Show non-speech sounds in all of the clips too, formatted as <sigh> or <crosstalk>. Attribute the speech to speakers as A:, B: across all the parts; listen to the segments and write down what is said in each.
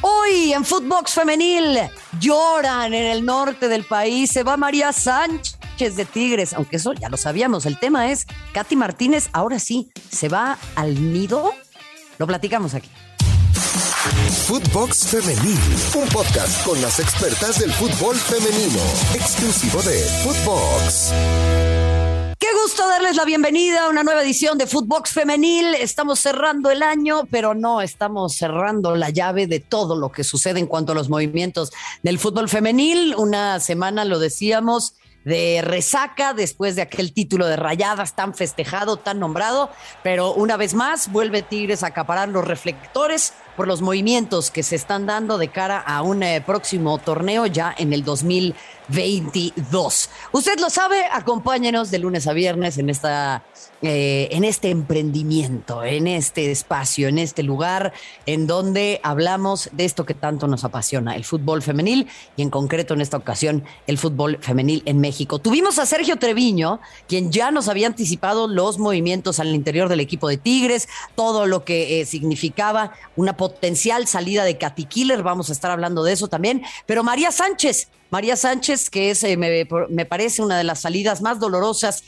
A: Hoy en Footbox Femenil lloran en el norte del país. Se va María Sánchez de Tigres, aunque eso ya lo sabíamos. El tema es, Katy Martínez ahora sí se va al nido. Lo platicamos aquí.
B: Footbox Femenil, un podcast con las expertas del fútbol femenino, exclusivo de Footbox.
A: Gusto darles la bienvenida a una nueva edición de Footbox Femenil. Estamos cerrando el año, pero no estamos cerrando la llave de todo lo que sucede en cuanto a los movimientos del fútbol femenil. Una semana, lo decíamos, de resaca después de aquel título de rayadas tan festejado, tan nombrado, pero una vez más vuelve Tigres a acaparar los reflectores por los movimientos que se están dando de cara a un eh, próximo torneo ya en el 2022. Usted lo sabe, acompáñenos de lunes a viernes en esta eh, en este emprendimiento, en este espacio, en este lugar en donde hablamos de esto que tanto nos apasiona, el fútbol femenil y en concreto en esta ocasión el fútbol femenil en México. Tuvimos a Sergio Treviño, quien ya nos había anticipado los movimientos al interior del equipo de Tigres, todo lo que eh, significaba una potencial salida de Katy Killer, vamos a estar hablando de eso también, pero María Sánchez, María Sánchez, que es, eh, me, me, parece una de las salidas más dolorosas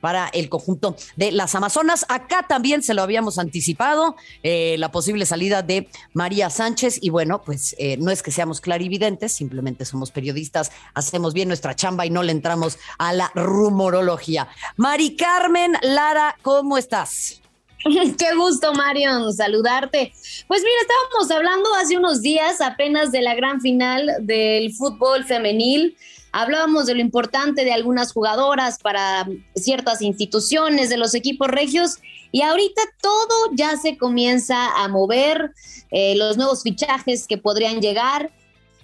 A: para el conjunto de las Amazonas. Acá también se lo habíamos anticipado, eh, la posible salida de María Sánchez. Y bueno, pues eh, no es que seamos clarividentes, simplemente somos periodistas, hacemos bien nuestra chamba y no le entramos a la rumorología. Mari Carmen Lara, ¿cómo estás? <laughs>
C: Qué gusto, Marion, saludarte. Pues mira, estábamos hablando hace unos días apenas de la gran final del fútbol femenil. Hablábamos de lo importante de algunas jugadoras para ciertas instituciones, de los equipos regios, y ahorita todo ya se comienza a mover, eh, los nuevos fichajes que podrían llegar,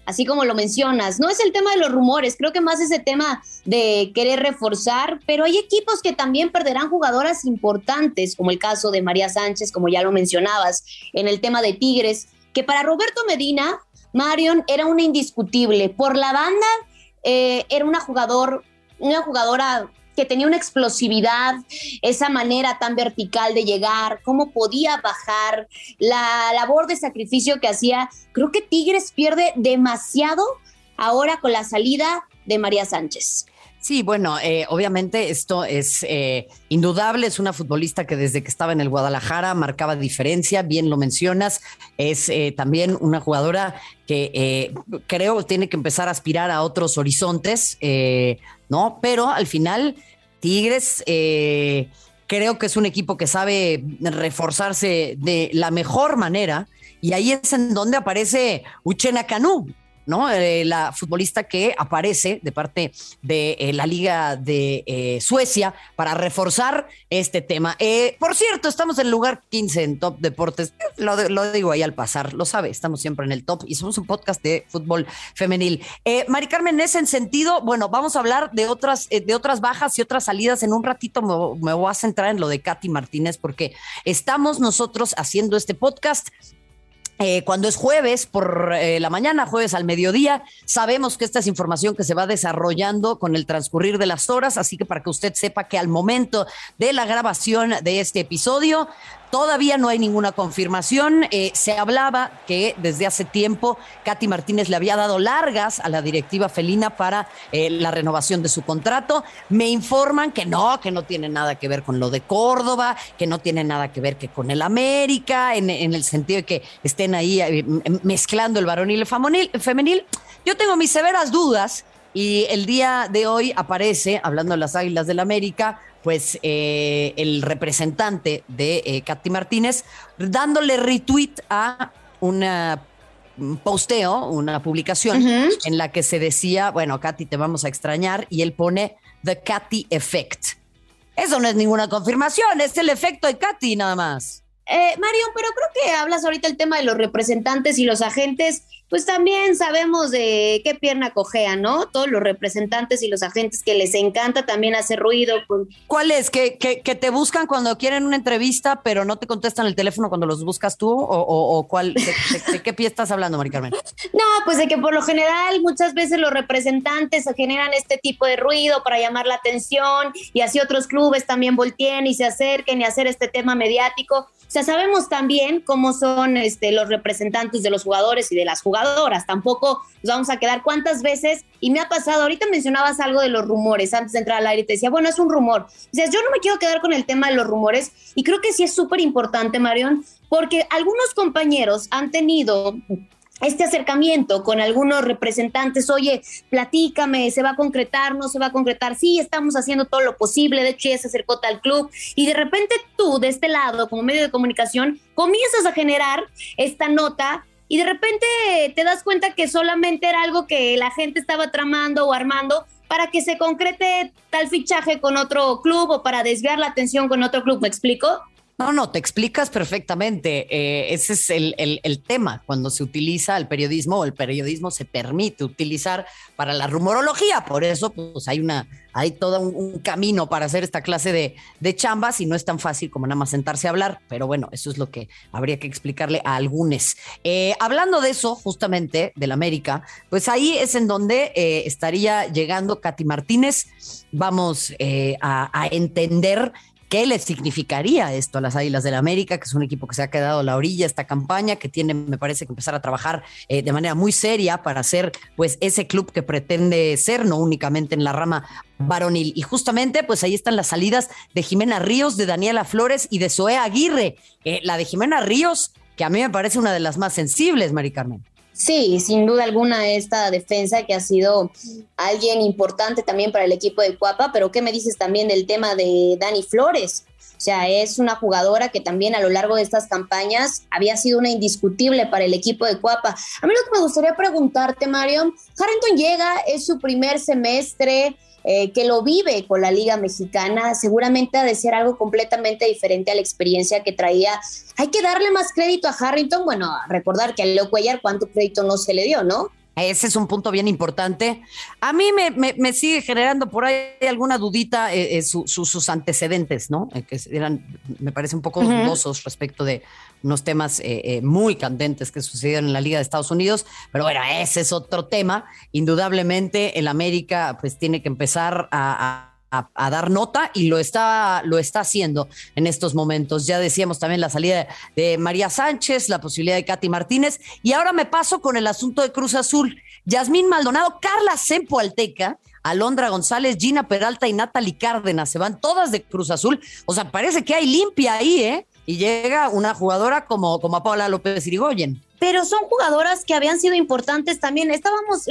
C: así como lo mencionas. No es el tema de los rumores, creo que más es el tema de querer reforzar, pero hay equipos que también perderán jugadoras importantes, como el caso de María Sánchez, como ya lo mencionabas, en el tema de Tigres, que para Roberto Medina, Marion era una indiscutible. Por la banda eh, era una jugador, una jugadora que tenía una explosividad, esa manera tan vertical de llegar, cómo podía bajar, la labor de sacrificio que hacía. Creo que Tigres pierde demasiado ahora con la salida de María Sánchez.
A: Sí, bueno, eh, obviamente esto es eh, indudable, es una futbolista que desde que estaba en el Guadalajara marcaba diferencia, bien lo mencionas, es eh, también una jugadora que creo tiene que empezar a aspirar a otros horizontes, ¿no? Pero al final, Tigres creo que es un equipo que sabe reforzarse de la mejor manera y ahí es en donde aparece Uchena Canú, ¿no? Eh, la futbolista que aparece de parte de eh, la Liga de eh, Suecia para reforzar este tema. por cierto, estamos en el lugar 15 en Top Deportes. Lo, digo ahí al pasar, lo sabe, estamos siempre en el top y somos un podcast de fútbol femenil. Mari Carmen, en ese sentido, bueno, vamos a hablar de otras, de otras bajas y otras salidas. En un ratito me, me voy a centrar en lo de Katy Martínez porque estamos nosotros haciendo este podcast eh, cuando es jueves por eh, la mañana, jueves al mediodía, sabemos que esta es información que se va desarrollando con el transcurrir de las horas, así que para que usted sepa que al momento de la grabación de este episodio Todavía no hay ninguna confirmación. Eh, se hablaba que desde hace tiempo Katy Martínez le había dado largas a la directiva felina para eh, la renovación de su contrato. Me informan que no, que no tiene nada que ver con lo de Córdoba, que no tiene nada que ver que con el América, en, el sentido de que estén ahí eh, mezclando el varonil y el femenil. Yo tengo mis severas dudas y el día de hoy aparece, hablando de las Águilas del América, pues eh, el representante de eh, Katy Martínez dándole retweet a una un posteo, una publicación en la que se decía, bueno, Katy, te vamos a extrañar, y él pone The Katy Effect. Eso no es ninguna confirmación, es el efecto de Katy nada más.
C: Eh, Marion, pero creo que hablas ahorita el tema de los representantes y los agentes pues también sabemos de qué pierna cojea, ¿no? Todos los representantes y los agentes que les encanta también hacer ruido.
A: ¿Cuál es? ¿Que, que, te buscan cuando quieren una entrevista, pero no te contestan el teléfono cuando los buscas tú? ¿O, cuál? De, qué pie estás hablando, Mari Carmen? <laughs>
C: No, pues de que por lo general muchas veces los representantes generan este tipo de ruido para llamar la atención y así otros clubes también volteen y se acerquen y hacer este tema mediático. O sea, sabemos también cómo son este, los representantes de los jugadores y de las jugadoras. Tampoco nos vamos a quedar cuántas veces, y me ha pasado, ahorita mencionabas algo de los rumores antes de entrar al aire y te decía, bueno, es un rumor. Dices, yo no me quiero quedar con el tema de los rumores y creo que sí es súper importante, Marión, porque algunos compañeros han tenido este acercamiento con algunos representantes, oye, platícame, ¿se va a concretar? ¿No se va a concretar? Sí, estamos haciendo todo lo posible, de hecho ya se acercó tal club, y de repente tú, de este lado, como medio de comunicación, comienzas a generar esta nota y de repente te das cuenta que solamente era algo que la gente estaba tramando o armando para que se concrete tal fichaje con otro club o para desviar la atención con otro club, ¿me explico?
A: No, no, te explicas perfectamente. Eh, ese es el, el, tema cuando se utiliza el periodismo o el periodismo se permite utilizar para la rumorología. Por eso, pues hay una, hay todo un, camino para hacer esta clase de, de, chambas y no es tan fácil como nada más sentarse a hablar. Pero bueno, eso es lo que habría que explicarle a algunos. Eh, hablando de eso, justamente del América, pues ahí es en donde eh, estaría llegando Katy Martínez. Vamos a, a entender ¿Qué le significaría esto a las Águilas del la América, que es un equipo que se ha quedado a la orilla esta campaña, que tiene, me parece, que empezar a trabajar eh, de manera muy seria para ser pues ese club que pretende ser, no únicamente en la rama varonil. Y justamente, pues ahí están las salidas de Jimena Ríos, de Daniela Flores y de Zoé Aguirre. La de Jimena Ríos, que a mí me parece una de las más sensibles, Mari Carmen.
C: Sí, sin duda alguna esta defensa que ha sido alguien importante también para el equipo de Cuapa, pero ¿qué me dices también del tema de Dani Flores? O sea, es una jugadora que también a lo largo de estas campañas había sido una indiscutible para el equipo de Cuapa. A mí lo que me gustaría preguntarte, Mario, Harrington llega, es su primer semestre, eh, que lo vive con la Liga Mexicana, seguramente ha de ser algo completamente diferente a la experiencia que traía. Hay que darle más crédito a Harrington, bueno, recordar que a Leo Cuellar cuánto crédito no se le dio, ¿no?
A: Ese es un punto bien importante. A mí me, sigue generando por ahí alguna dudita eh, eh, sus antecedentes, ¿no? Eh, que eran, me parece un poco dudosos respecto de unos temas muy candentes que sucedieron en la Liga de Estados Unidos. Pero bueno, ese es otro tema. Indudablemente, el América pues tiene que empezar a a, dar nota y lo está, lo está haciendo en estos momentos. Ya decíamos también la salida de María Sánchez, la posibilidad de Katy Martínez. Y ahora me paso con el asunto de Cruz Azul. Yasmín Maldonado, Carla Sempo Alteca. Alondra González, Gina Peralta y Natalie Cárdenas se van todas de Cruz Azul. O sea, parece que hay limpia ahí, ¿eh? Y llega una jugadora como, como Paula López Irigoyen
C: pero son jugadoras que habían sido importantes también. Estábamos,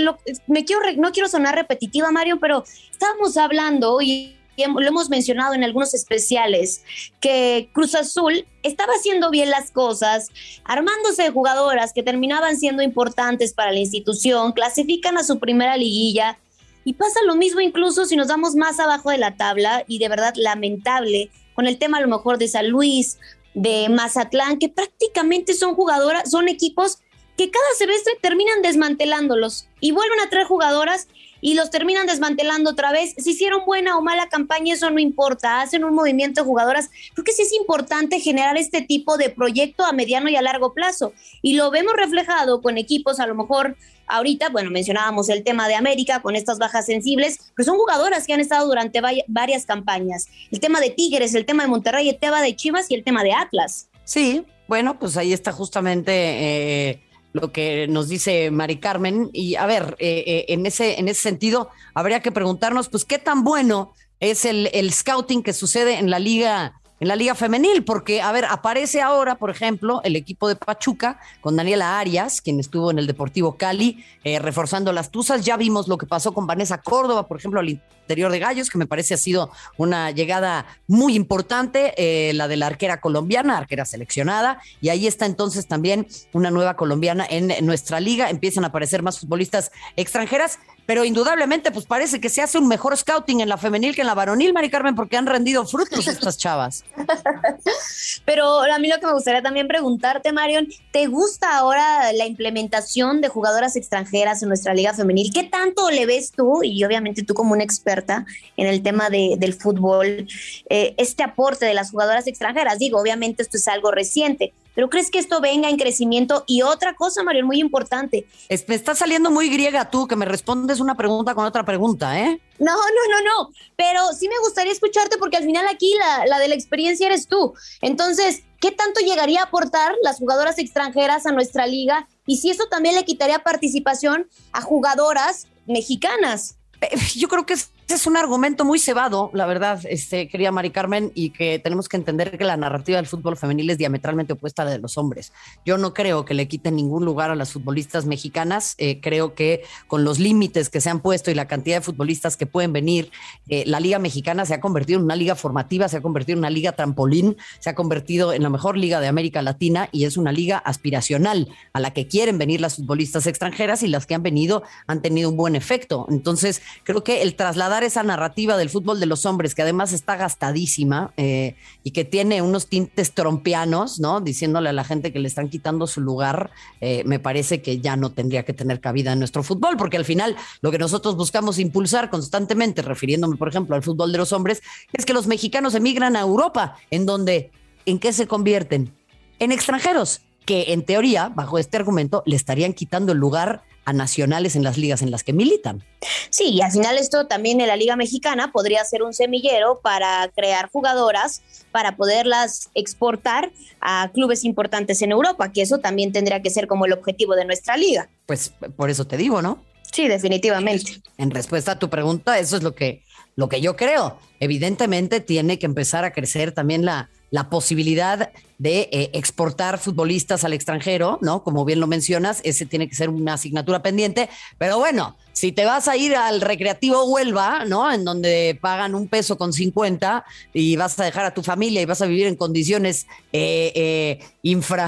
C: me quiero, no quiero sonar repetitiva, Mario, pero estábamos hablando y lo hemos mencionado en algunos especiales, que Cruz Azul estaba haciendo bien las cosas, armándose de jugadoras que terminaban siendo importantes para la institución, clasifican a su primera liguilla y pasa lo mismo incluso si nos damos más abajo de la tabla y de verdad lamentable con el tema a lo mejor de San Luis de Mazatlán, que prácticamente son jugadoras, son equipos que cada semestre terminan desmantelándolos y vuelven a traer jugadoras y los terminan desmantelando otra vez. Si hicieron buena o mala campaña, eso no importa. Hacen un movimiento de jugadoras. Creo que sí es importante generar este tipo de proyecto a mediano y a largo plazo. Y lo vemos reflejado con equipos, a lo mejor ahorita, bueno, mencionábamos el tema de América con estas bajas sensibles, pero son jugadoras que han estado durante varias campañas. El tema de Tigres, el tema de Monterrey, el tema de Chivas y el tema de Atlas.
A: Sí, bueno, pues ahí está justamente eh, lo que nos dice Mari Carmen. Y a ver, eh, eh, en, ese, en ese sentido, habría que preguntarnos, pues, ¿qué tan bueno es el, el scouting que sucede en la liga? En la Liga Femenil, porque, a ver, aparece ahora, por ejemplo, el equipo de Pachuca con Daniela Arias, quien estuvo en el Deportivo Cali, eh, reforzando las tuzas. Ya vimos lo que pasó con Vanessa Córdoba, por ejemplo, al interior de Gallos, que me parece ha sido una llegada muy importante, eh, la de la arquera colombiana, arquera seleccionada, y ahí está entonces también una nueva colombiana en nuestra liga. Empiezan a aparecer más futbolistas extranjeras, pero indudablemente, pues parece que se hace un mejor scouting en la femenil que en la varonil, Mari Carmen, porque han rendido frutos estas chavas. <laughs>
C: pero a mí lo que me gustaría también preguntarte, Marion, ¿te gusta ahora la implementación de jugadoras extranjeras en nuestra liga femenil? ¿Qué tanto le ves tú, y obviamente tú como una experta en el tema del fútbol, eh, este aporte de las jugadoras extranjeras? Digo, obviamente esto es algo reciente, pero ¿crees que esto venga en crecimiento? Y otra cosa, Mario, muy importante.
A: me está saliendo muy griega tú, que me respondes una pregunta con otra pregunta, ¿eh?
C: No, no, no, no. Pero sí me gustaría escucharte porque al final aquí la, la de la experiencia eres tú. Entonces, ¿qué tanto llegaría a aportar las jugadoras extranjeras a nuestra liga? Y si eso también le quitaría participación a jugadoras mexicanas.
A: Eh, yo creo que es es un argumento muy cebado, la verdad, este, querida Mari Carmen, y que tenemos que entender que la narrativa del fútbol femenil es diametralmente opuesta a la de los hombres. Yo no creo que le quiten ningún lugar a las futbolistas mexicanas. Eh, creo que con los límites que se han puesto y la cantidad de futbolistas que pueden venir, eh, la Liga Mexicana se ha convertido en una liga formativa, se ha convertido en una liga trampolín, se ha convertido en la mejor liga de América Latina y es una liga aspiracional a la que quieren venir las futbolistas extranjeras y las que han venido han tenido un buen efecto. Entonces, creo que el trasladar esa narrativa del fútbol de los hombres, que además está gastadísima eh, y que tiene unos tintes trompeanos, ¿no? Diciéndole a la gente que le están quitando su lugar, eh, me parece que ya no tendría que tener cabida en nuestro fútbol, porque al final lo que nosotros buscamos impulsar constantemente, refiriéndome, por ejemplo, al fútbol de los hombres, es que los mexicanos emigran a Europa, en donde, ¿en qué se convierten? En extranjeros que en teoría, bajo este argumento, le estarían quitando el lugar a nacionales en las ligas en las que militan.
C: Sí, y al final esto también en la Liga Mexicana podría ser un semillero para crear jugadoras, para poderlas exportar a clubes importantes en Europa, que eso también tendría que ser como el objetivo de nuestra liga.
A: Pues por eso te digo, ¿no?
C: Sí, definitivamente.
A: En respuesta a tu pregunta, eso es lo que, lo que yo creo. Evidentemente tiene que empezar a crecer también la, la posibilidad de eh, exportar futbolistas al extranjero, ¿no? Como bien lo mencionas, ese tiene que ser una asignatura pendiente, pero bueno, si te vas a ir al recreativo Huelva, ¿no? En donde pagan un peso con 50 y vas a dejar a tu familia y vas a vivir en condiciones eh, eh, infra,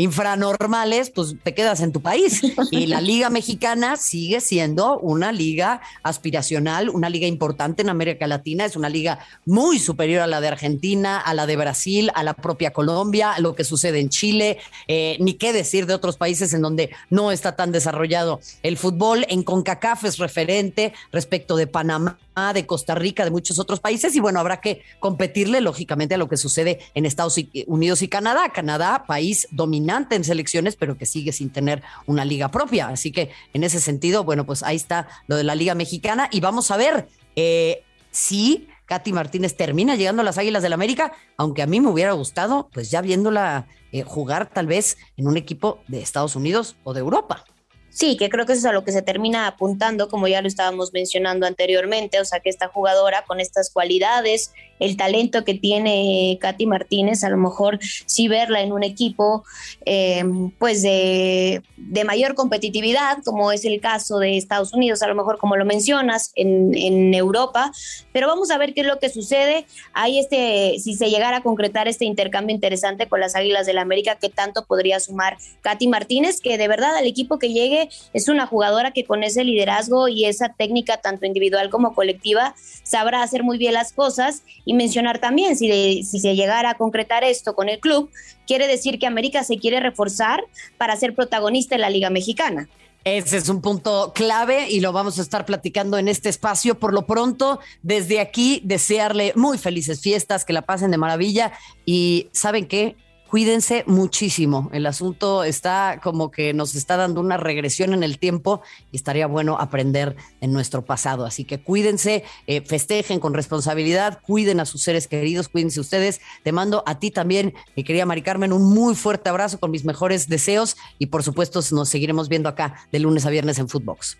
A: infranormales, pues te quedas en tu país. <laughs> Y la Liga Mexicana sigue siendo una liga aspiracional, una liga importante en América Latina, es una liga muy superior a la de Argentina, a la de Brasil, a la propia Colombia, a lo que sucede en Chile, eh, ni qué decir de otros países en donde no está tan desarrollado el fútbol. En CONCACAF CAF es referente respecto de Panamá, de Costa Rica, de muchos otros países y bueno, habrá que competirle lógicamente a lo que sucede en Estados Unidos y Canadá. Canadá, país dominante en selecciones, pero que sigue sin tener una liga propia. Así que en ese sentido, bueno, pues ahí está lo de la Liga Mexicana y vamos a ver eh, si Katy Martínez termina llegando a las Águilas del la América, aunque a mí me hubiera gustado, pues ya viéndola eh, jugar tal vez en un equipo de Estados Unidos o de Europa.
C: Sí, que creo que eso es a lo que se termina apuntando, como ya lo estábamos mencionando anteriormente, o sea, que esta jugadora con estas cualidades, el talento que tiene Katy Martínez, a lo mejor sí verla en un equipo eh, pues de, mayor competitividad, como es el caso de Estados Unidos, a lo mejor como lo mencionas, en, Europa, pero vamos a ver qué es lo que sucede. Hay este, si se llegara a concretar este intercambio interesante con las Águilas del la América, ¿qué tanto podría sumar Katy Martínez? Que de verdad al equipo que llegue es una jugadora que con ese liderazgo y esa técnica tanto individual como colectiva sabrá hacer muy bien las cosas y mencionar también, si, si se llegara a concretar esto con el club, quiere decir que América se quiere reforzar para ser protagonista en la Liga Mexicana.
A: Ese es un punto clave y lo vamos a estar platicando en este espacio. Por lo pronto, desde aquí, desearle muy felices fiestas, que la pasen de maravilla y ¿saben qué? Cuídense muchísimo. El asunto está como que nos está dando una regresión en el tiempo y estaría bueno aprender en nuestro pasado. Así que cuídense, eh, festejen con responsabilidad, cuiden a sus seres queridos, cuídense ustedes. Te mando a ti también, mi querida Mari Carmen, un muy fuerte abrazo con mis mejores deseos y por supuesto nos seguiremos viendo acá de lunes a viernes en Footbox.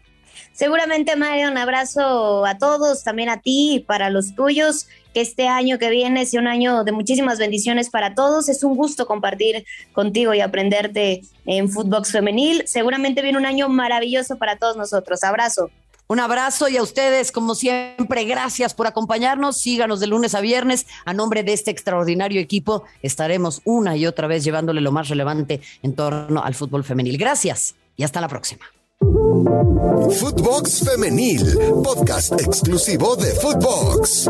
C: Seguramente, Mario, un abrazo a todos, también a ti y para los tuyos. Que este año que viene sea un año de muchísimas bendiciones para todos. Es un gusto compartir contigo y aprenderte en Footbox Femenil. Seguramente viene un año maravilloso para todos nosotros. Abrazo.
A: Un abrazo y a ustedes, como siempre, gracias por acompañarnos. Síganos de lunes a viernes. A nombre de este extraordinario equipo, estaremos una y otra vez llevándole lo más relevante en torno al fútbol femenil. Gracias y hasta la próxima.
B: Footbox Femenil, podcast exclusivo de Footbox.